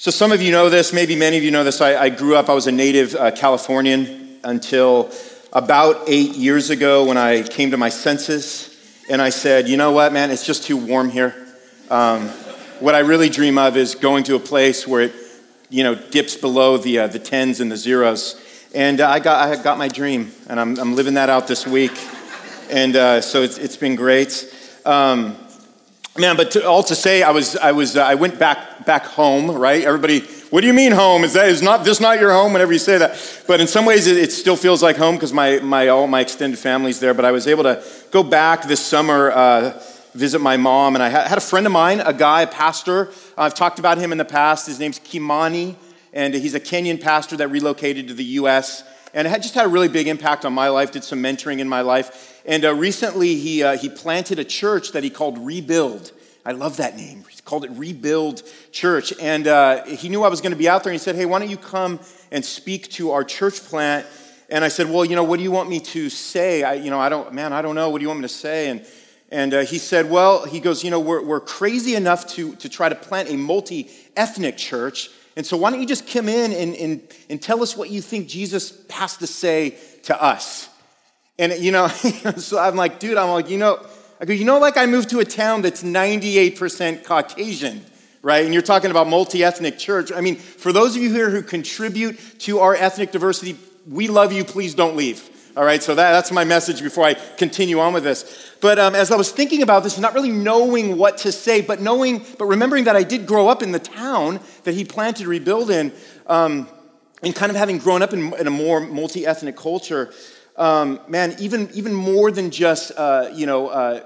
So, some of you know this, maybe many of you know this. I, I grew up, I was a native uh, Californian until about eight years ago when I came to my senses and I said, you know what, man, it's just too warm here. Um, what I really dream of is going to a place where it, you know, dips below the, uh, the tens and the zeros. And uh, I, got, I got my dream, and I'm, I'm living that out this week. And uh, so it's, it's been great. Um, Man, but to, all to say, I was, I was, uh, I went back, back home, right? Everybody, what do you mean home? Is that is not this not your home? Whenever you say that, but in some ways, it, it still feels like home because my, my all my extended family's there. But I was able to go back this summer, uh, visit my mom, and I had a friend of mine, a guy, a pastor. I've talked about him in the past. His name's Kimani, and he's a Kenyan pastor that relocated to the U.S. And it had just had a really big impact on my life. Did some mentoring in my life. And uh, recently, he, uh, he planted a church that he called Rebuild. I love that name. He called it Rebuild Church. And uh, he knew I was going to be out there. And he said, Hey, why don't you come and speak to our church plant? And I said, Well, you know, what do you want me to say? I, you know, I don't, man, I don't know. What do you want me to say? And, and uh, he said, Well, he goes, You know, we're, we're crazy enough to, to try to plant a multi ethnic church. And so why don't you just come in and, and, and tell us what you think Jesus has to say to us? And, you know, so I'm like, dude, I'm like, you know, I go, you know, like I moved to a town that's 98% Caucasian, right? And you're talking about multi ethnic church. I mean, for those of you here who contribute to our ethnic diversity, we love you. Please don't leave. All right, so that, that's my message before I continue on with this. But um, as I was thinking about this, not really knowing what to say, but knowing, but remembering that I did grow up in the town that he planted to rebuild in, um, and kind of having grown up in, in a more multi ethnic culture, um, man, even, even more than just, uh, you know, uh,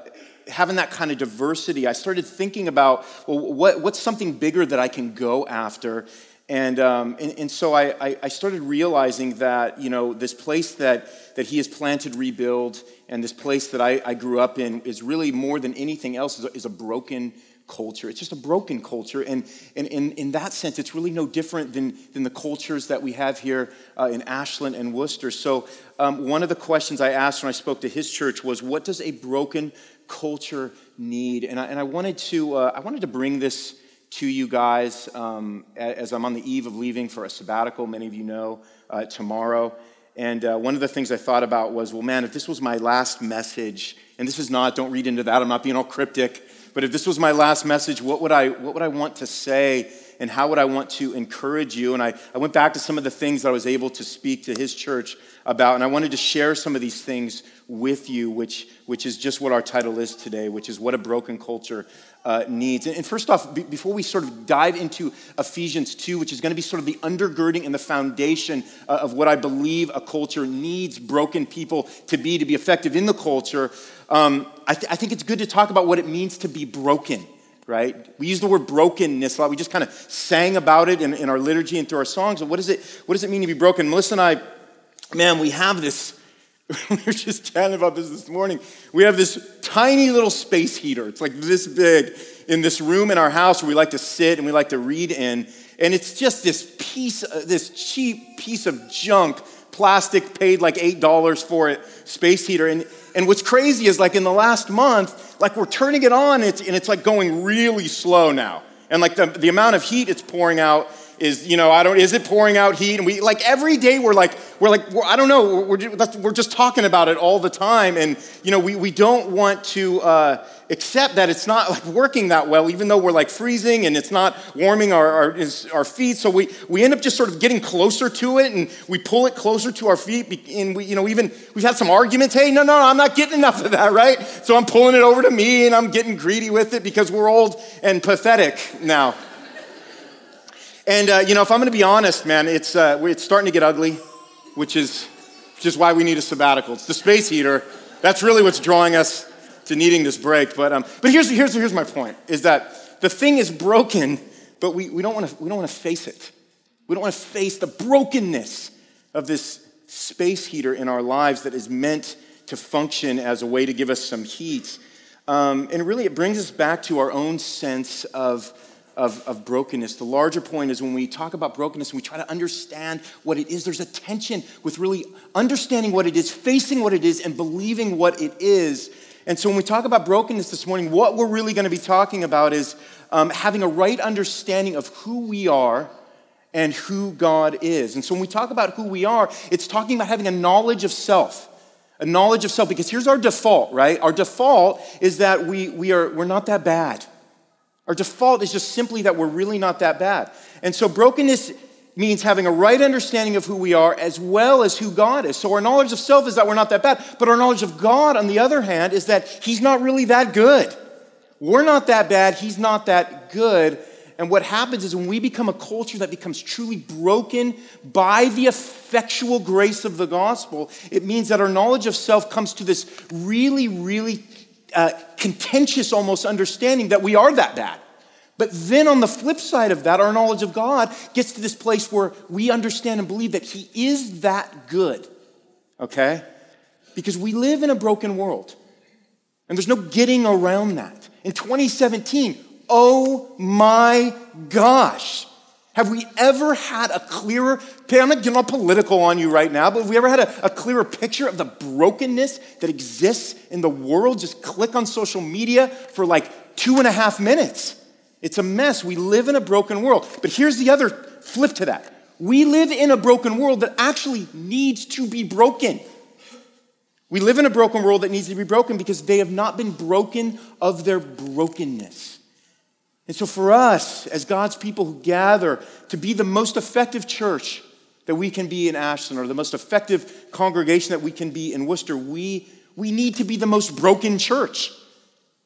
having that kind of diversity, I started thinking about, well, what, what's something bigger that I can go after? And, um, and, and, so I, I, started realizing that, you know, this place that, that he has planted rebuild and this place that I, I grew up in is really more than anything else is a, is a broken culture. It's just a broken culture. And, and, and in that sense, it's really no different than, than the cultures that we have here uh, in Ashland and Worcester. So, um, one of the questions I asked when I spoke to his church was, What does a broken culture need? And I, and I, wanted, to, uh, I wanted to bring this to you guys um, as I'm on the eve of leaving for a sabbatical, many of you know, uh, tomorrow. And uh, one of the things I thought about was, well, man, if this was my last message, and this is not, don't read into that, I'm not being all cryptic, but if this was my last message, what would I, what would I want to say and how would I want to encourage you? And I, I went back to some of the things that I was able to speak to his church about, and I wanted to share some of these things with you, which, which is just what our title is today, which is What a Broken Culture uh, Needs. And, and, first off, before we sort of dive into Ephesians 2, which is going to be sort of the undergirding and the foundation uh, of what I believe a culture needs broken people to be to be effective in the culture, um, I, th- I think it's good to talk about what it means to be broken right? We use the word brokenness a lot. We just kind of sang about it in, in our liturgy and through our songs. What, is it, what does it mean to be broken? Melissa and I, man, we have this, we were just chatting about this this morning. We have this tiny little space heater. It's like this big in this room in our house where we like to sit and we like to read in. And it's just this piece, uh, this cheap piece of junk, plastic, paid like $8 for it, space heater. And and what's crazy is like in the last month, like we're turning it on and it's, and it's like going really slow now. And like the, the amount of heat it's pouring out is, you know, I don't, is it pouring out heat? And we, like every day we're like, we're like, we're, I don't know, we're, we're just talking about it all the time. And, you know, we, we don't want to uh, accept that it's not like working that well, even though we're like freezing and it's not warming our, our, our feet. So we, we end up just sort of getting closer to it and we pull it closer to our feet. And we, you know, even, we've had some arguments. Hey, no, no, I'm not getting enough of that, right? So I'm pulling it over to me and I'm getting greedy with it because we're old and pathetic now. And, uh, you know, if I'm going to be honest, man, it's, uh, it's starting to get ugly, which is, which is why we need a sabbatical. It's the space heater. That's really what's drawing us to needing this break. But, um, but here's, here's, here's my point, is that the thing is broken, but we, we don't want to face it. We don't want to face the brokenness of this space heater in our lives that is meant to function as a way to give us some heat. Um, and really, it brings us back to our own sense of of, of brokenness. The larger point is when we talk about brokenness and we try to understand what it is, there's a tension with really understanding what it is, facing what it is, and believing what it is. And so when we talk about brokenness this morning, what we're really going to be talking about is um, having a right understanding of who we are and who God is. And so when we talk about who we are, it's talking about having a knowledge of self. A knowledge of self, because here's our default, right? Our default is that we, we are, we're not that bad. Our default is just simply that we're really not that bad. And so brokenness means having a right understanding of who we are as well as who God is. So our knowledge of self is that we're not that bad, but our knowledge of God, on the other hand, is that He's not really that good. We're not that bad, He's not that good. And what happens is when we become a culture that becomes truly broken by the effectual grace of the gospel, it means that our knowledge of self comes to this really, really uh, contentious almost understanding that we are that bad. But then on the flip side of that, our knowledge of God gets to this place where we understand and believe that He is that good, okay? Because we live in a broken world, and there's no getting around that. In 2017, oh my gosh, have we ever had a clearer, I'm not getting all political on you right now, but have we ever had a, a, clearer picture of the brokenness that exists in the world? Just click on social media for like two and a half minutes. It's a mess. We live in a broken world. But here's the other flip to that we live in a broken world that actually needs to be broken. We live in a broken world that needs to be broken because they have not been broken of their brokenness. And so, for us, as God's people who gather to be the most effective church that we can be in Ashland or the most effective congregation that we can be in Worcester, we, we need to be the most broken church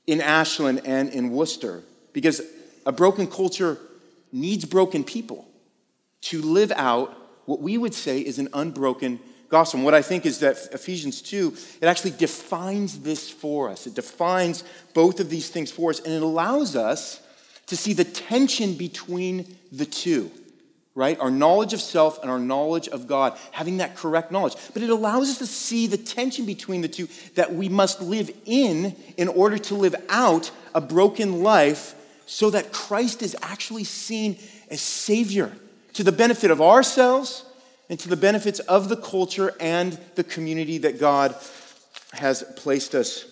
in Ashland and in Worcester because a broken culture needs broken people to live out what we would say is an unbroken gospel. And what I think is that Ephesians 2, it actually defines this for us. It defines both of these things for us, and it allows us to see the tension between the two, right? Our knowledge of self and our knowledge of God, having that correct knowledge. But it allows us to see the tension between the two that we must live in in order to live out a broken life so that Christ is actually seen as Savior to the benefit of ourselves and to the benefits of the culture and the community that God has placed us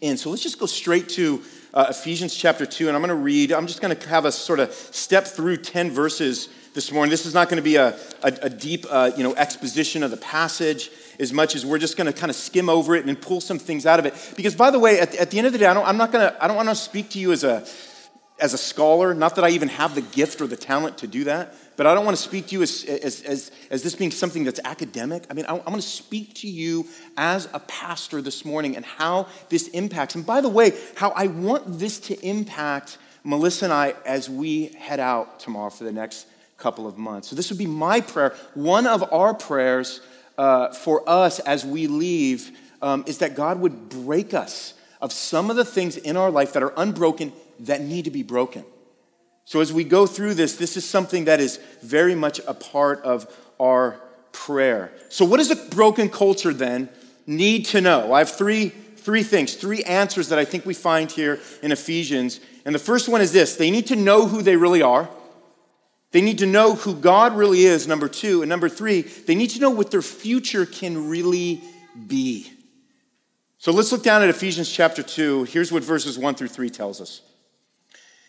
in. So let's just go straight to uh, Ephesians chapter 2, and I'm going to read, I'm just going to have a sort of step through 10 verses this morning. This is not going to be a, a, a deep uh, you know, exposition of the passage as much as we're just going to kind of skim over it and pull some things out of it. Because, by the way, at, at the end of the day, I don't, I'm not going to, I don't want to speak to you as a, as a scholar, not that I even have the gift or the talent to do that, but I don't want to speak to you as, as, as, as this being something that's academic. I mean, I, I want to speak to you as a pastor this morning and how this impacts. And by the way, how I want this to impact Melissa and I as we head out tomorrow for the next couple of months. So, this would be my prayer. One of our prayers uh, for us as we leave um, is that God would break us of some of the things in our life that are unbroken that need to be broken. So, as we go through this, this is something that is very much a part of our prayer. So, what does a broken culture then need to know? I have three, three things, three answers that I think we find here in Ephesians. And the first one is this they need to know who they really are. They need to know who God really is, number two. And number three, they need to know what their future can really be. So let's look down at Ephesians chapter 2. Here's what verses 1 through 3 tells us.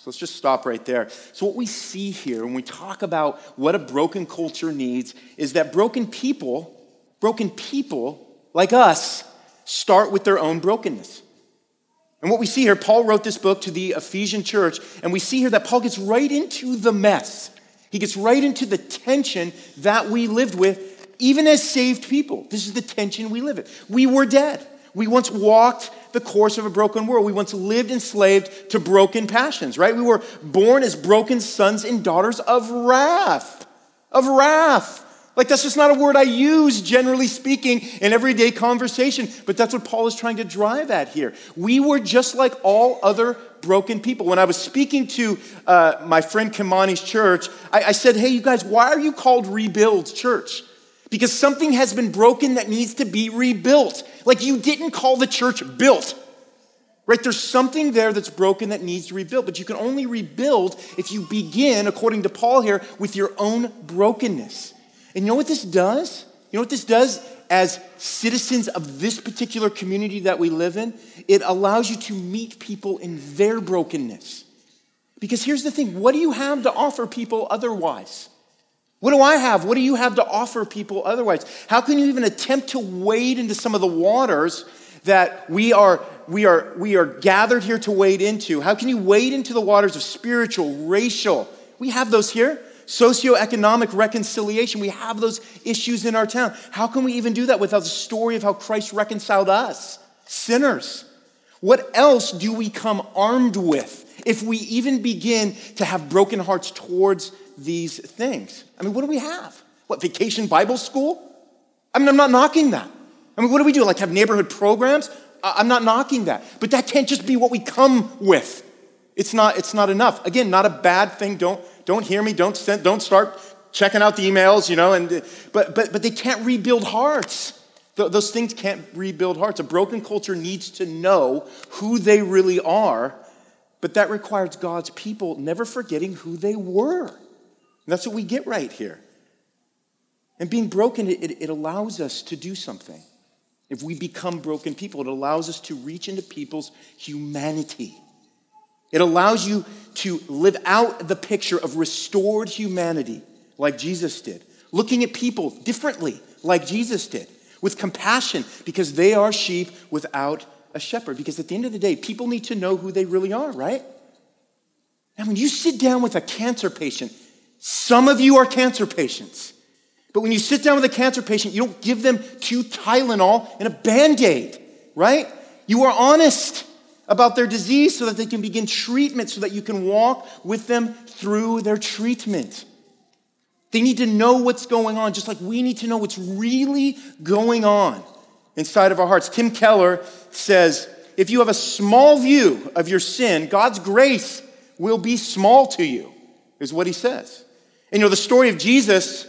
So let's just stop right there. So, what we see here when we talk about what a broken culture needs is that broken people, broken people like us, start with their own brokenness. And what we see here, Paul wrote this book to the Ephesian church, and we see here that Paul gets right into the mess. He gets right into the tension that we lived with, even as saved people. This is the tension we live in. We were dead. We once walked the course of a broken world. We once lived enslaved to broken passions, right? We were born as broken sons and daughters of wrath, of wrath. Like, that's just not a word I use, generally speaking, in everyday conversation. But that's what Paul is trying to drive at here. We were just like all other broken people. When I was speaking to uh, my friend Kimani's church, I, I said, Hey, you guys, why are you called Rebuild Church? Because something has been broken that needs to be rebuilt. Like, you didn't call the church built. Right? There's something there that's broken that needs to rebuild, but you can only rebuild if you begin, according to Paul here, with your own brokenness. And you know what this does? You know what this does as citizens of this particular community that we live in? It allows you to meet people in their brokenness. Because here's the thing what do you have to offer people otherwise? What do I have? What do you have to offer people otherwise? How can you even attempt to wade into some of the waters that we are, we are, we are gathered here to wade into? How can you wade into the waters of spiritual, racial? We have those here socioeconomic reconciliation. We have those issues in our town. How can we even do that without the story of how Christ reconciled us, sinners? What else do we come armed with if we even begin to have broken hearts towards these things? I mean, what do we have? What, vacation Bible school? I mean, I'm not knocking that. I mean, what do we do? Like have neighborhood programs? I'm not knocking that. But that can't just be what we come with. It's not, it's not enough. Again, not a bad thing. Don't, don't hear me. Don't, send, don't start checking out the emails, you know. And, but, but, but they can't rebuild hearts. Those things can't rebuild hearts. A broken culture needs to know who they really are, but that requires God's people never forgetting who they were. And that's what we get right here. And being broken, it, it allows us to do something. If we become broken people, it allows us to reach into people's humanity. It allows you to live out the picture of restored humanity like Jesus did, looking at people differently like Jesus did, with compassion because they are sheep without a shepherd. Because at the end of the day, people need to know who they really are, right? And when you sit down with a cancer patient, some of you are cancer patients. But when you sit down with a cancer patient, you don't give them two Tylenol and a band aid, right? You are honest about their disease so that they can begin treatment, so that you can walk with them through their treatment. They need to know what's going on, just like we need to know what's really going on inside of our hearts. Tim Keller says if you have a small view of your sin, God's grace will be small to you, is what he says. And you know, the story of Jesus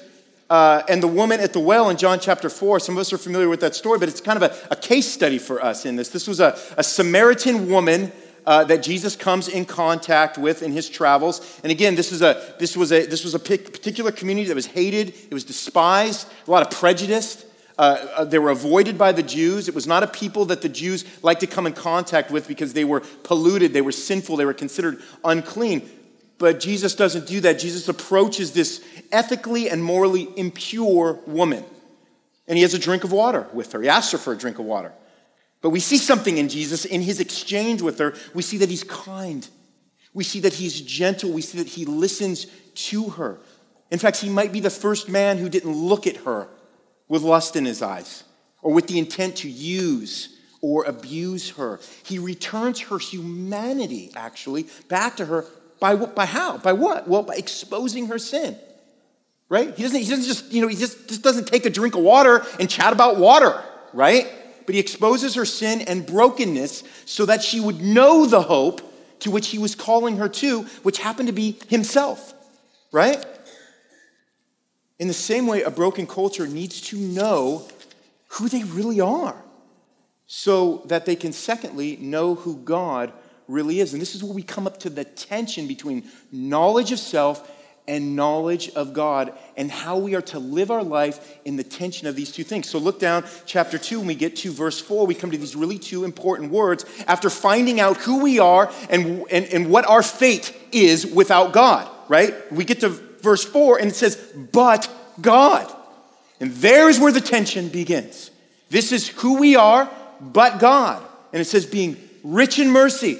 uh, and the woman at the well in John chapter 4. Some of us are familiar with that story, but it's kind of a, a case study for us in this. This was a, a Samaritan woman uh, that Jesus comes in contact with in his travels. And again, this, is a, this was, a, this was a particular community that was hated, it was despised, a lot of prejudice. Uh, uh, they were avoided by the Jews. It was not a people that the Jews liked to come in contact with because they were polluted, they were sinful, they were considered unclean. But Jesus doesn't do that. Jesus approaches this ethically and morally impure woman. And he has a drink of water with her. He asks her for a drink of water. But we see something in Jesus in his exchange with her. We see that he's kind. We see that he's gentle. We see that he listens to her. In fact, he might be the first man who didn't look at her with lust in his eyes or with the intent to use or abuse her. He returns her humanity, actually, back to her by, by how? By what? Well, by exposing her sin right? He doesn't, he doesn't just, you know, he just, just doesn't take a drink of water and chat about water, right? But he exposes her sin and brokenness so that she would know the hope to which he was calling her to, which happened to be himself, right? In the same way, a broken culture needs to know who they really are so that they can, secondly, know who God really is. And this is where we come up to the tension between knowledge of self and knowledge of God and how we are to live our life in the tension of these two things. So look down chapter 2 when we get to verse 4 we come to these really two important words after finding out who we are and, and, and what our fate is without God, right? We get to verse 4 and it says, but God. And there's where the tension begins. This is who we are, but God. And it says, being rich in mercy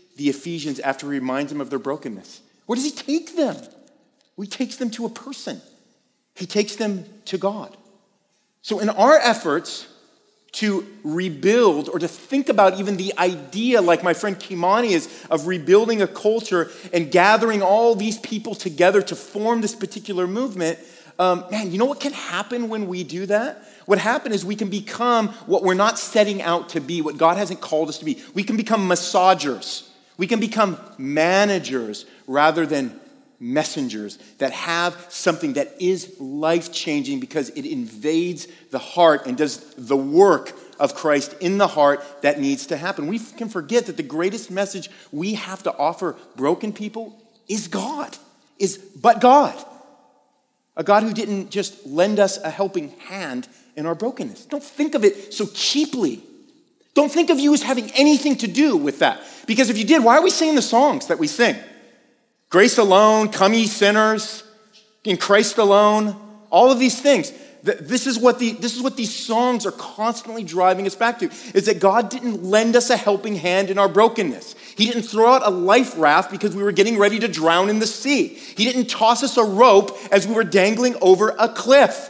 the Ephesians after he reminds them of their brokenness. Where does he take them? He takes them to a person, he takes them to God. So, in our efforts to rebuild or to think about even the idea, like my friend Kimani is, of rebuilding a culture and gathering all these people together to form this particular movement, um, man, you know what can happen when we do that? What happens is we can become what we're not setting out to be, what God hasn't called us to be. We can become massagers. We can become managers rather than messengers that have something that is life changing because it invades the heart and does the work of Christ in the heart that needs to happen. We can forget that the greatest message we have to offer broken people is God, is but God. A God who didn't just lend us a helping hand in our brokenness. Don't think of it so cheaply. Don't think of you as having anything to do with that. Because if you did, why are we singing the songs that we sing? Grace alone, come ye sinners, in Christ alone, all of these things. This is, what the, this is what these songs are constantly driving us back to, is that God didn't lend us a helping hand in our brokenness. He didn't throw out a life raft because we were getting ready to drown in the sea. He didn't toss us a rope as we were dangling over a cliff.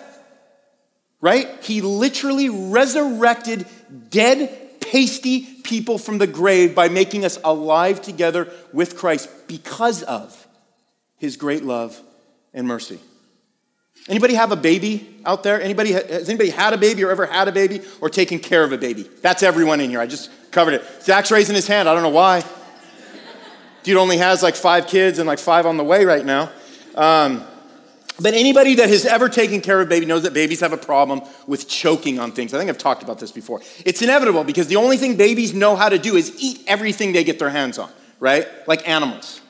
Right? He literally resurrected dead, pasty people from the grave by making us alive together with Christ because of his great love and mercy. Anybody have a baby out there? Anybody has anybody had a baby or ever had a baby or taken care of a baby? That's everyone in here. I just covered it. Zach's raising his hand. I don't know why. Dude only has like five kids and like five on the way right now. Um, but anybody that has ever taken care of a baby knows that babies have a problem with choking on things. I think I've talked about this before. It's inevitable because the only thing babies know how to do is eat everything they get their hands on, right? Like animals,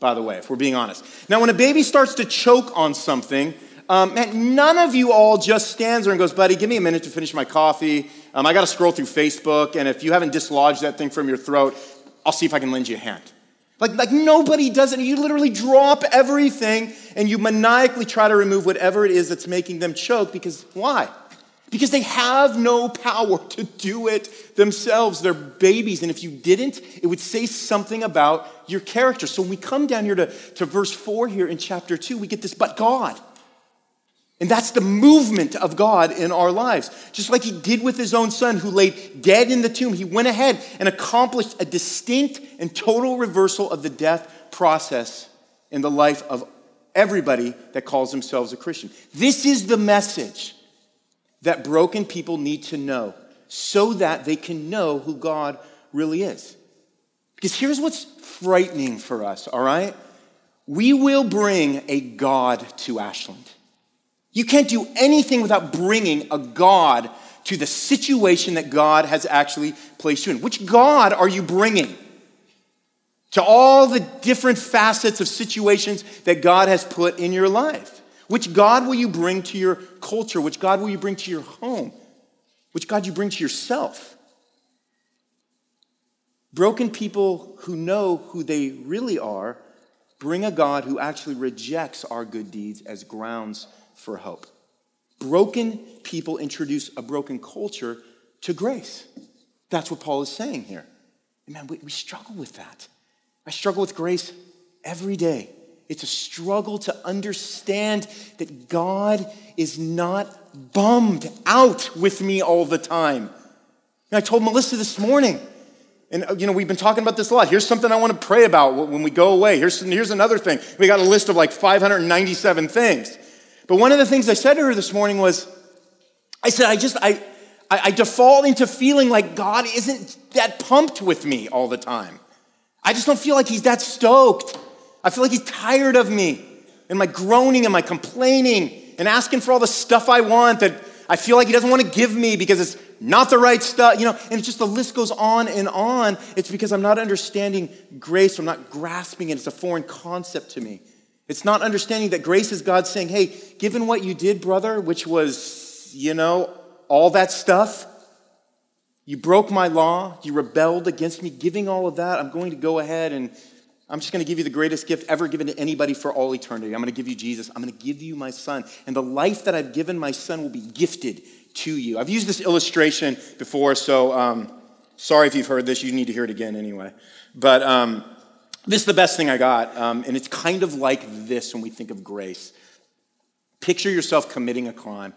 by the way, if we're being honest. Now, when a baby starts to choke on something, um, man, none of you all just stands there and goes, buddy, give me a minute to finish my coffee. Um, I got to scroll through Facebook, and if you haven't dislodged that thing from your throat, I'll see if I can lend you a hand. Like, like nobody does it. You literally drop everything and you maniacally try to remove whatever it is that's making them choke because why? Because they have no power to do it themselves. They're babies. And if you didn't, it would say something about your character. So when we come down here to, to verse 4 here in chapter 2, we get this, but God. And that's the movement of God in our lives. Just like he did with his own son who laid dead in the tomb, he went ahead and accomplished a distinct and total reversal of the death process in the life of everybody that calls themselves a Christian. This is the message that broken people need to know so that they can know who God really is. Because here's what's frightening for us, all right? We will bring a God to Ashland. You can't do anything without bringing a God to the situation that God has actually placed you in. Which God are you bringing? To all the different facets of situations that God has put in your life. Which God will you bring to your culture? Which God will you bring to your home? Which God you bring to yourself? Broken people who know who they really are bring a God who actually rejects our good deeds as grounds for hope. Broken people introduce a broken culture to grace. That's what Paul is saying here. And man, we, we struggle with that. I struggle with grace every day. It's a struggle to understand that God is not bummed out with me all the time. And I told Melissa this morning, and uh, you know, we've been talking about this a lot. Here's something I want to pray about when we go away. Here's, here's another thing. We got a list of like 597 things. But one of the things I said to her this morning was, I said, I just, I, I, I default into feeling like God isn't that pumped with me all the time. I just don't feel like he's that stoked. I feel like he's tired of me and my groaning and my complaining and asking for all the stuff I want that I feel like he doesn't want to give me because it's not the right stuff, you know, and it's just the list goes on and on. It's because I'm not understanding grace, I'm not grasping it. It's a foreign concept to me. It's not understanding that grace is God saying, hey, given what you did, brother, which was, you know, all that stuff, you broke my law, you rebelled against me, giving all of that, I'm going to go ahead and I'm just going to give you the greatest gift ever given to anybody for all eternity. I'm going to give you Jesus. I'm going to give you my son. And the life that I've given my son will be gifted to you. I've used this illustration before, so um, sorry if you've heard this. You need to hear it again anyway. But um, this is the best thing I got. Um, and it's kind of like this when we think of grace. Picture yourself committing a crime.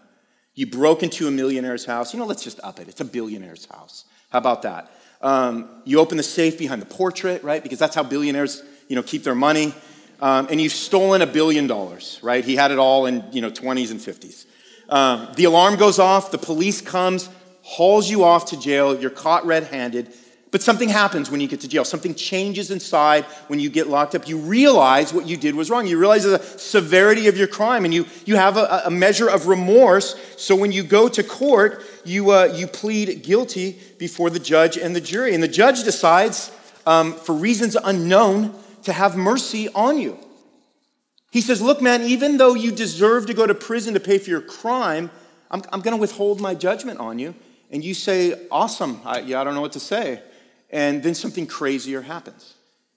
You broke into a millionaire's house. You know, let's just up it. It's a billionaire's house. How about that? Um, you open the safe behind the portrait, right? Because that's how billionaires, you know, keep their money. Um, and you've stolen a billion dollars, right? He had it all in, you know, 20s and 50s. Um, the alarm goes off. The police comes, hauls you off to jail. You're caught red-handed. But something happens when you get to jail. Something changes inside when you get locked up. You realize what you did was wrong. You realize the severity of your crime, and you, you have a, a measure of remorse. So when you go to court, you, uh, you plead guilty before the judge and the jury. And the judge decides, um, for reasons unknown, to have mercy on you. He says, Look, man, even though you deserve to go to prison to pay for your crime, I'm, I'm going to withhold my judgment on you. And you say, Awesome. I, yeah, I don't know what to say and then something crazier happens.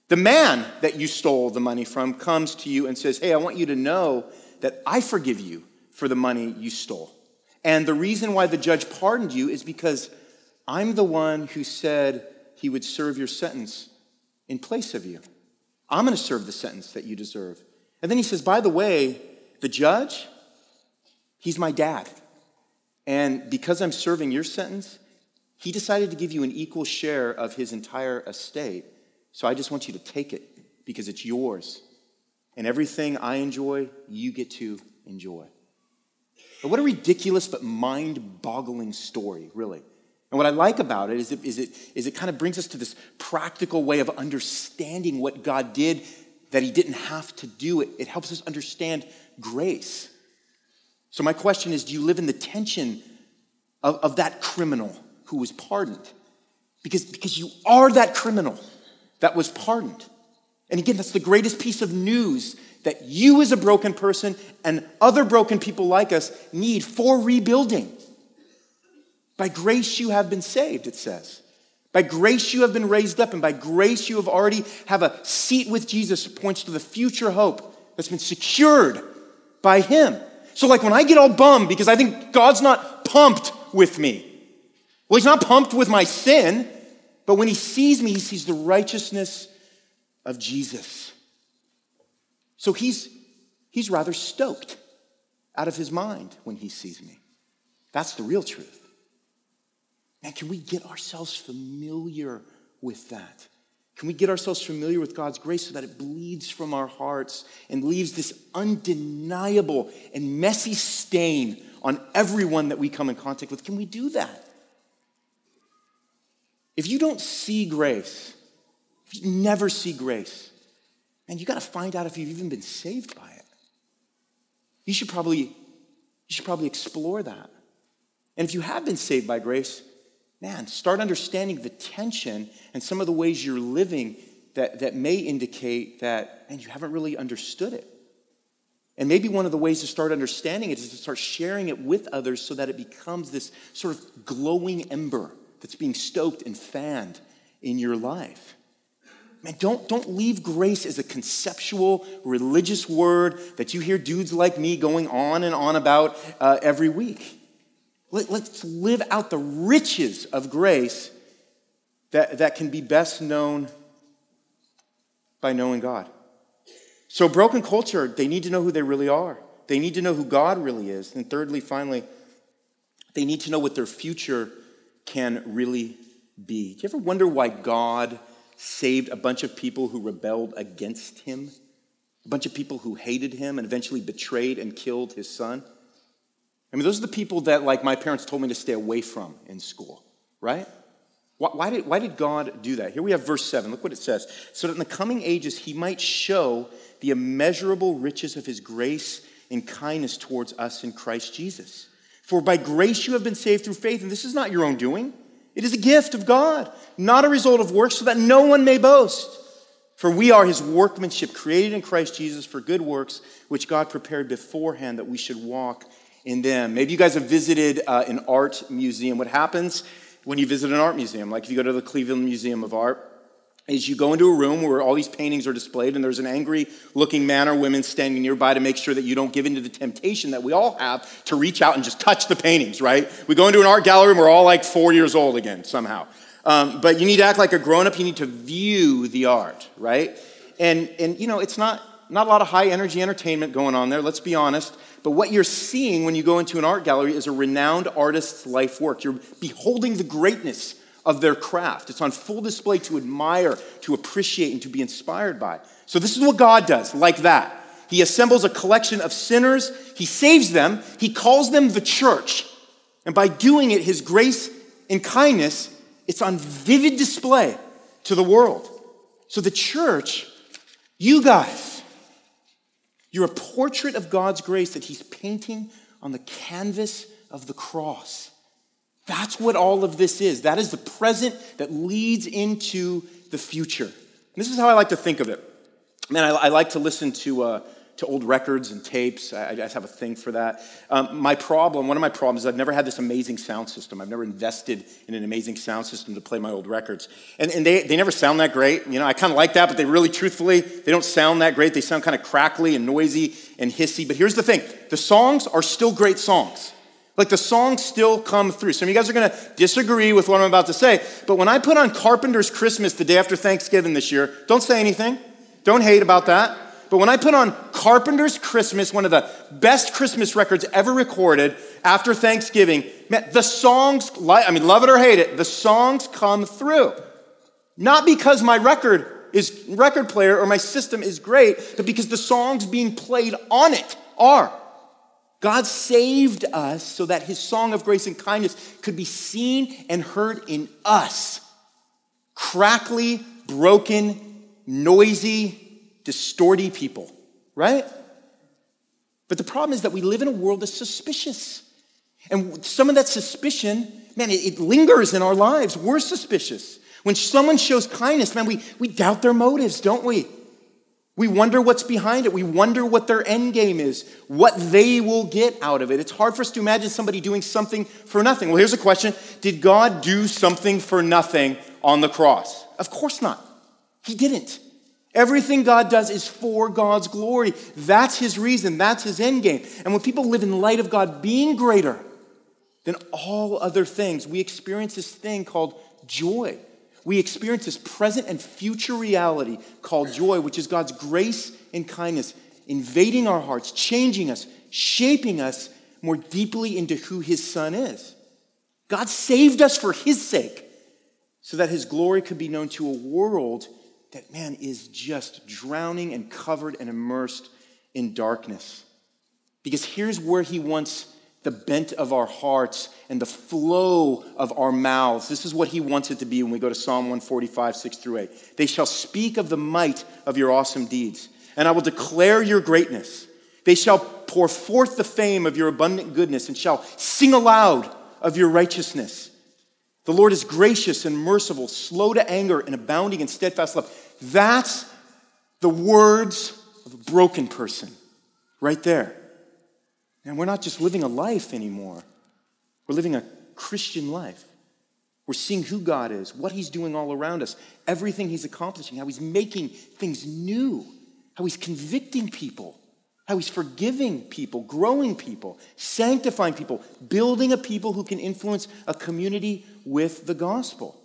The man that you stole the money from comes to you and says, Hey, I want you to know that I forgive you for the money you stole. And the reason why the judge pardoned you is because I'm the one who said he would serve your sentence in place of you. I'm going to serve the sentence that you deserve. And then he says, By the way, the judge, he's my dad. And because I'm serving your sentence, he decided to give you an equal share of his entire estate. So I just want you to take it because it's yours. And everything I enjoy, you get to enjoy. But what a ridiculous but mind boggling story, really. And what I like about it is, it is it is it kind of brings us to this practical way of understanding what God did that He didn't have to do. It, it helps us understand grace. So, my question is do you live in the tension of, of that criminal? Who was pardoned. Because, because you are that criminal that was pardoned. And again, that's the greatest piece of news that you, as a broken person, and other broken people like us need for rebuilding. By grace you have been saved, it says. By grace you have been raised up, and by grace you have already have a seat with Jesus points to the future hope that's been secured by him. So, like when I get all bummed because I think God's not pumped with me, well, he's not pumped with my sin, but when he sees me, he sees the righteousness of Jesus. So he's, he's rather stoked out of his mind when he sees me. That's the real truth. Man, can we get ourselves familiar with that? Can we get ourselves familiar with God's grace so that it bleeds from our hearts and leaves this undeniable and messy stain on everyone that we come in contact with? Can we do that? If you don't see grace, if you never see grace, and you got to find out if you've even been saved by it. You should probably you should probably explore that. And if you have been saved by grace, man, start understanding the tension and some of the ways you're living that, that may indicate that, man, you haven't really understood it. And maybe one of the ways to start understanding it is to start sharing it with others so that it becomes this sort of glowing ember that's being stoked and fanned in your life. Man, don't, don't leave grace as a conceptual religious word that you hear dudes like me going on and on about uh, every week. Let, let's live out the riches of grace that, that can be best known by knowing God. So, broken culture, they need to know who they really are. They need to know who God really is. And thirdly, finally, they need to know what their future can really be. Do you ever wonder why God saved a bunch of people who rebelled against him? A bunch of people who hated him and eventually betrayed and killed his son? I mean, those are the people that, like, my parents told me to stay away from in school, right? Why did, why did God do that? Here we have verse 7. Look what it says. So that in the coming ages he might show the immeasurable riches of his grace and kindness towards us in Christ Jesus. For by grace you have been saved through faith, and this is not your own doing. It is a gift of God, not a result of works, so that no one may boast. For we are his workmanship, created in Christ Jesus for good works, which God prepared beforehand that we should walk in them. Maybe you guys have visited uh, an art museum. What happens when you visit an art museum? Like if you go to the Cleveland Museum of Art, is you go into a room where all these paintings are displayed and there's an angry looking man or woman standing nearby to make sure that you don't give into the temptation that we all have to reach out and just touch the paintings right? We go into an art gallery and we're all like four years old again somehow. Um, but you need to act like a grown-up. You need to view the art right? And and you know it's not not a lot of high energy entertainment going on there let's be honest. But what you're seeing when you go into an art gallery is a renowned artist's life work. You're beholding the greatness of their craft. It's on full display to admire, to appreciate, and to be inspired by. So, this is what God does, like that. He assembles a collection of sinners, He saves them, He calls them the church. And by doing it, His grace and kindness, it's on vivid display to the world. So, the church, you guys, you're a portrait of God's grace that He's painting on the canvas of the cross. That's what all of this is. That is the present that leads into the future. And this is how I like to think of it. Man, I, I like to listen to, uh, to old records and tapes. I, I, just have a thing for that. Um, my problem, one of my problems is I've never had this amazing sound system. I've never invested in an amazing sound system to play my old records. And, and they, they never sound that great. You know, I kind of like that, but they really, truthfully, they don't sound that great. They sound kind of crackly and noisy and hissy. But here's the thing the songs are still great songs. Like the songs still come through. Some of you guys are going to disagree with what I'm about to say, but when I put on Carpenter's Christmas the day after Thanksgiving this year, don't say anything. Don't hate about that. But when I put on Carpenter's Christmas, one of the best Christmas records ever recorded after Thanksgiving, man, the songs, I mean, love it or hate it, the songs come through. Not because my record is record player or my system is great, but because the songs being played on it are. God saved us so that his song of grace and kindness could be seen and heard in us. Crackly, broken, noisy, distorty people, right? But the problem is that we live in a world that's suspicious. And some of that suspicion, man, it, lingers in our lives. We're suspicious. When someone shows kindness, man, we, we doubt their motives, don't we? We wonder what's behind it. We wonder what their end game is, what they will get out of it. It's hard for us to imagine somebody doing something for nothing. Well, here's a question Did God do something for nothing on the cross? Of course not. He didn't. Everything God does is for God's glory. That's his reason, that's his end game. And when people live in the light of God being greater than all other things, we experience this thing called joy we experience this present and future reality called joy, which is God's grace and kindness invading our hearts, changing us, shaping us more deeply into who His Son is. God saved us for His sake so that His glory could be known to a world that, man, is just drowning and covered and immersed in darkness. Because here's where He wants the bent of our hearts and the flow of our mouths. This is what he wants it to be when we go to Psalm 145, 6 through 8. They shall speak of the might of your awesome deeds, and I will declare your greatness. They shall pour forth the fame of your abundant goodness and shall sing aloud of your righteousness. The Lord is gracious and merciful, slow to anger, and abounding in steadfast love. That's the words of a broken person right there. And we're not just living a life anymore, we're living a Christian life. We're seeing who God is, what He's doing all around us, everything He's accomplishing, how He's making things new, how He's convicting people, how He's forgiving people, growing people, sanctifying people, building a people who can influence a community with the gospel.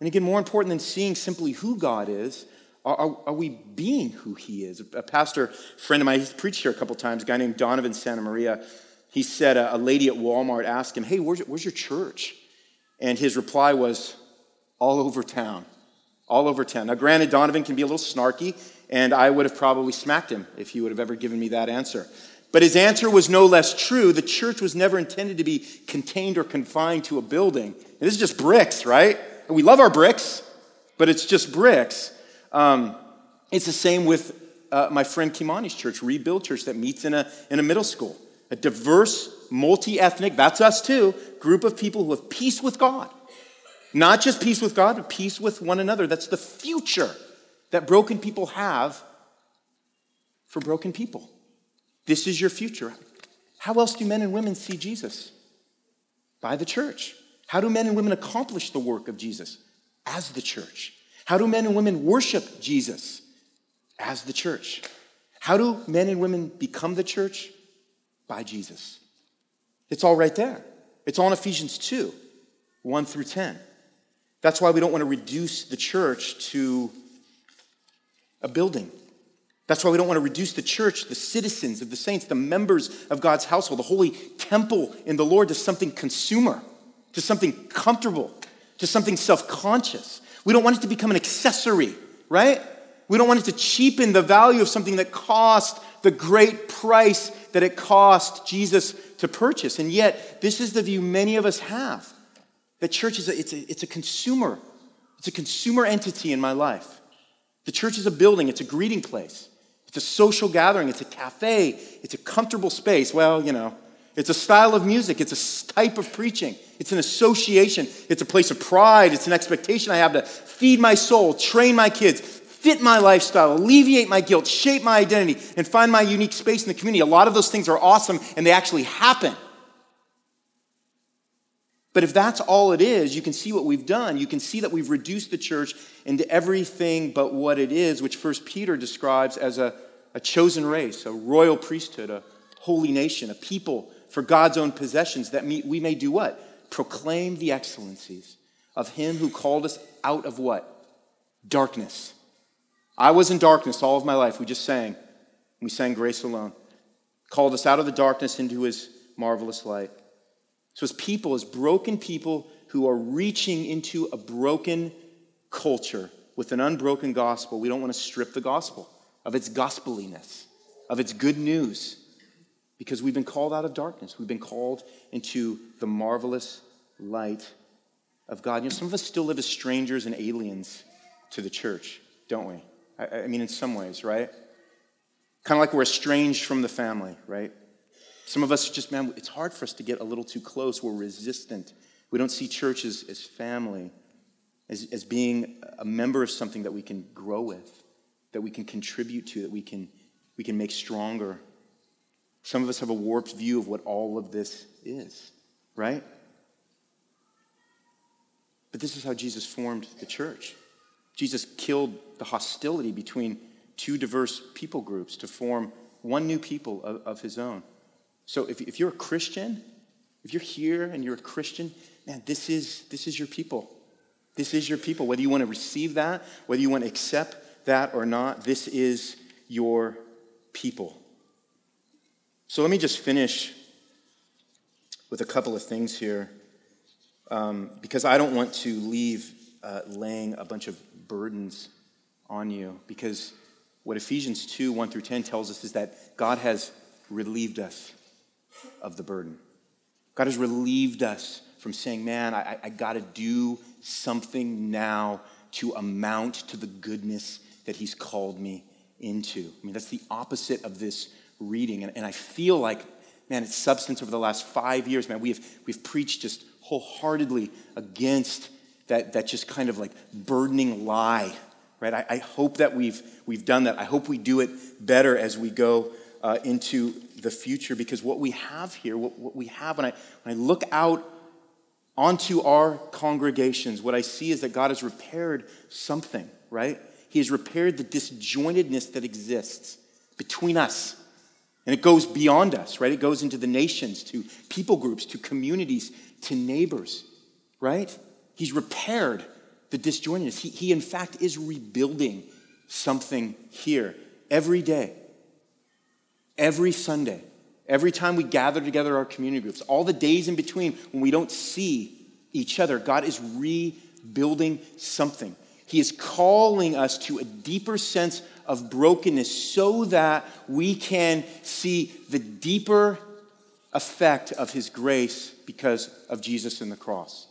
And again, more important than seeing simply who God is, are, are, are, we being who he is? A pastor friend of mine, he's preached here a couple times, a guy named Donovan Santa Maria. He said a, a lady at Walmart asked him, Hey, where's, where's your church? And his reply was, All over town. All over town. Now, granted, Donovan can be a little snarky, and I would have probably smacked him if he would have ever given me that answer. But his answer was no less true. The church was never intended to be contained or confined to a building. And this is just bricks, right? We love our bricks, but it's just bricks. Um, it's the same with uh, my friend Kimani's church, Rebuild Church, that meets in a, in a middle school. A diverse, multi ethnic, that's us too, group of people who have peace with God. Not just peace with God, but peace with one another. That's the future that broken people have for broken people. This is your future. How else do men and women see Jesus? By the church. How do men and women accomplish the work of Jesus? As the church. How do men and women worship Jesus? As the church. How do men and women become the church? By Jesus. It's all right there. It's all in Ephesians 2 1 through 10. That's why we don't want to reduce the church to a building. That's why we don't want to reduce the church, the citizens of the saints, the members of God's household, the holy temple in the Lord to something consumer, to something comfortable, to something self conscious. We don't want it to become an accessory, right? We don't want it to cheapen the value of something that cost the great price that it cost Jesus to purchase. And yet, this is the view many of us have. That church is a, it's a, it's a consumer. It's a consumer entity in my life. The church is a building, it's a greeting place. It's a social gathering, it's a cafe, it's a comfortable space. Well, you know, it's a style of music, it's a type of preaching, it's an association, it's a place of pride, it's an expectation I have to feed my soul, train my kids, fit my lifestyle, alleviate my guilt, shape my identity, and find my unique space in the community. A lot of those things are awesome and they actually happen. But if that's all it is, you can see what we've done. You can see that we've reduced the church into everything but what it is, which First Peter describes as a, a chosen race, a royal priesthood, a holy nation, a people for God's own possessions, that we may do what? Proclaim the excellencies of him who called us out of what? Darkness. I was in darkness all of my life. We just sang. We sang Grace Alone. Called us out of the darkness into his marvelous light. So, as people, as broken people who are reaching into a broken culture with an unbroken gospel, we don't want to strip the gospel of its gospeliness, of its good news, because we've been called out of darkness. We've been called into the marvelous light of God. You know, some of us still live as strangers and aliens to the church, don't we? I, I mean, in some ways, right? Kind of like we're estranged from the family, right? Some of us just, man, it's hard for us to get a little too close. We're resistant. We don't see church as, as family, as, as being a member of something that we can grow with, that we can contribute to, that we can, we can make stronger. Some of us have a warped view of what all of this is, right? But this is how Jesus formed the church. Jesus killed the hostility between two diverse people groups to form one new people of, of his own. So if, if you're a Christian, if you're here and you're a Christian, man, this is, this is your people. This is your people. Whether you want to receive that, whether you want to accept that or not, this is your people. So let me just finish with a couple of things here, um, because I don't want to leave uh, laying a bunch of burdens on you. Because what Ephesians 2 1 through 10 tells us is that God has relieved us of the burden. God has relieved us from saying, man, I, I got to do something now to amount to the goodness that He's called me into. I mean, that's the opposite of this reading. And, and I feel like, man, it's substance over the last five years, man. We've, we've preached just wholeheartedly against that, that just kind of like burdening lie, right? I, I hope that we've, we've done that. I hope we do it better as we go uh, into the future because what we have here, what, what we have, when I, when I look out onto our congregations, what I see is that God has repaired something, right? He has repaired the disjointedness that exists between us. And it goes beyond us, right? It goes into the nations, to people groups, to communities, to neighbors, right? He's repaired the disjointedness. He, he in fact, is rebuilding something here every day every Sunday, every time we gather together our community groups, all the days in between when we don't see each other, God is rebuilding something. He is calling us to a deeper sense of brokenness so that we can see the deeper effect of His grace because of Jesus and the cross.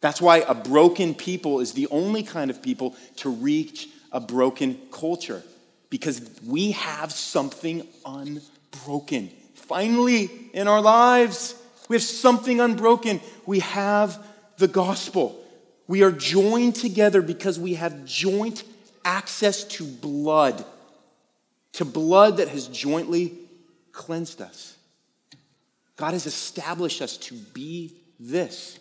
That's why a broken people is the only kind of people to reach a broken culture because we have something unbroken. Finally, in our lives, we have something unbroken. We have the gospel. We are joined together because we have joint access to blood, to blood that has jointly cleansed us. God has established us to be this.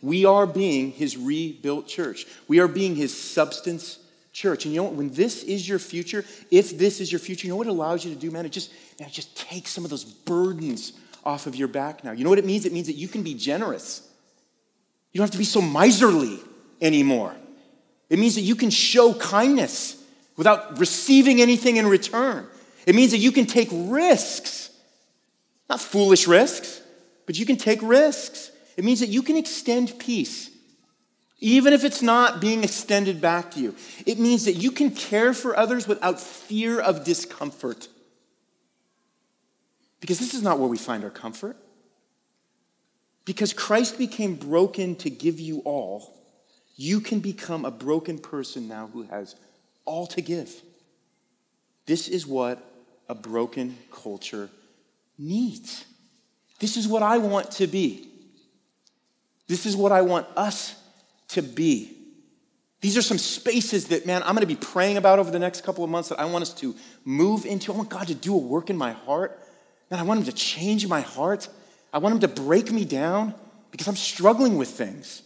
We are being his rebuilt church. We are being his substance church. And you know what? When this is your future, if this is your future, you know what it allows you to do, man? It just, man, it just takes some of those burdens off of your back now. You know what it means? It means that you can be generous. You don't have to be so miserly anymore. It means that you can show kindness without receiving anything in return. It means that you can take risks, not foolish risks, but you can take risks. It means that you can extend peace, even if it's not being extended back to you. It means that you can care for others without fear of discomfort. Because this is not where we find our comfort. Because Christ became broken to give you all, you can become a broken person now who has all to give. This is what a broken culture needs. This is what I want to be. This is what I want us to be. These are some spaces that, man, I'm going to be praying about over the next couple of months that I want us to move into. I want God to do a work in my heart. Man, I want Him to change my heart. I want Him to break me down because I'm struggling with things.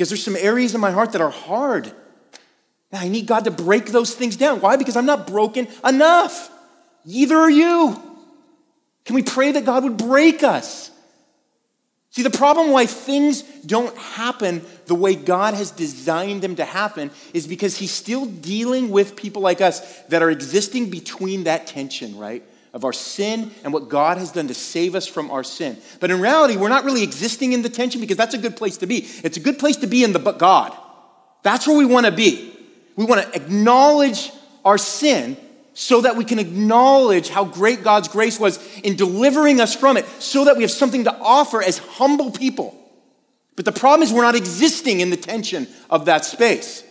Because there's some areas in my heart that are hard. I need God to break those things down. Why? Because I'm not broken enough. Either are you. Can we pray that God would break us? See, the problem why things don't happen the way God has designed them to happen is because He's still dealing with people like us that are existing between that tension, right? Of our sin and what God has done to save us from our sin. But in reality, we're not really existing in the tension because that's a good place to be. It's a good place to be in the but God. That's where we want to be. We want to acknowledge our sin so that we can acknowledge how great God's grace was in delivering us from it, so that we have something to offer as humble people. But the problem is, we're not existing in the tension of that space.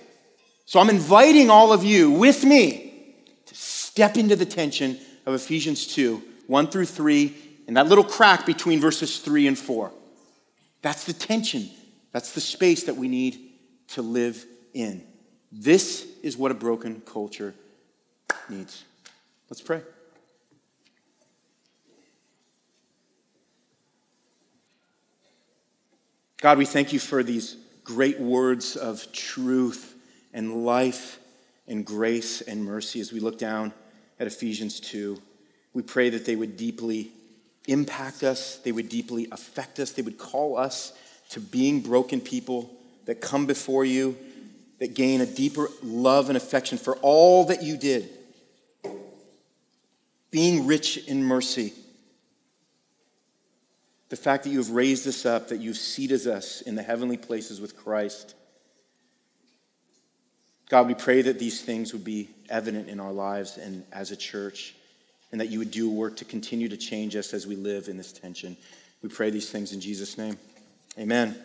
So I'm inviting all of you with me to step into the tension of Ephesians 2 1 through 3, and that little crack between verses 3 and 4. That's the tension. That's the space that we need to live in. This is what a broken culture needs. Let's pray. God, we thank you for these great words of truth and life and grace and mercy as we look down at Ephesians 2. We pray that they would deeply impact us, they would deeply affect us, they would call us to being broken people that come before you, that gain a deeper love and affection for all that you did being rich in mercy. The fact that you have raised us up, that you've seated us in the heavenly places with Christ. God, we pray that these things would be evident in our lives and as a church, and that you would do work to continue to change us as we live in this tension. We pray these things in Jesus' name. Amen.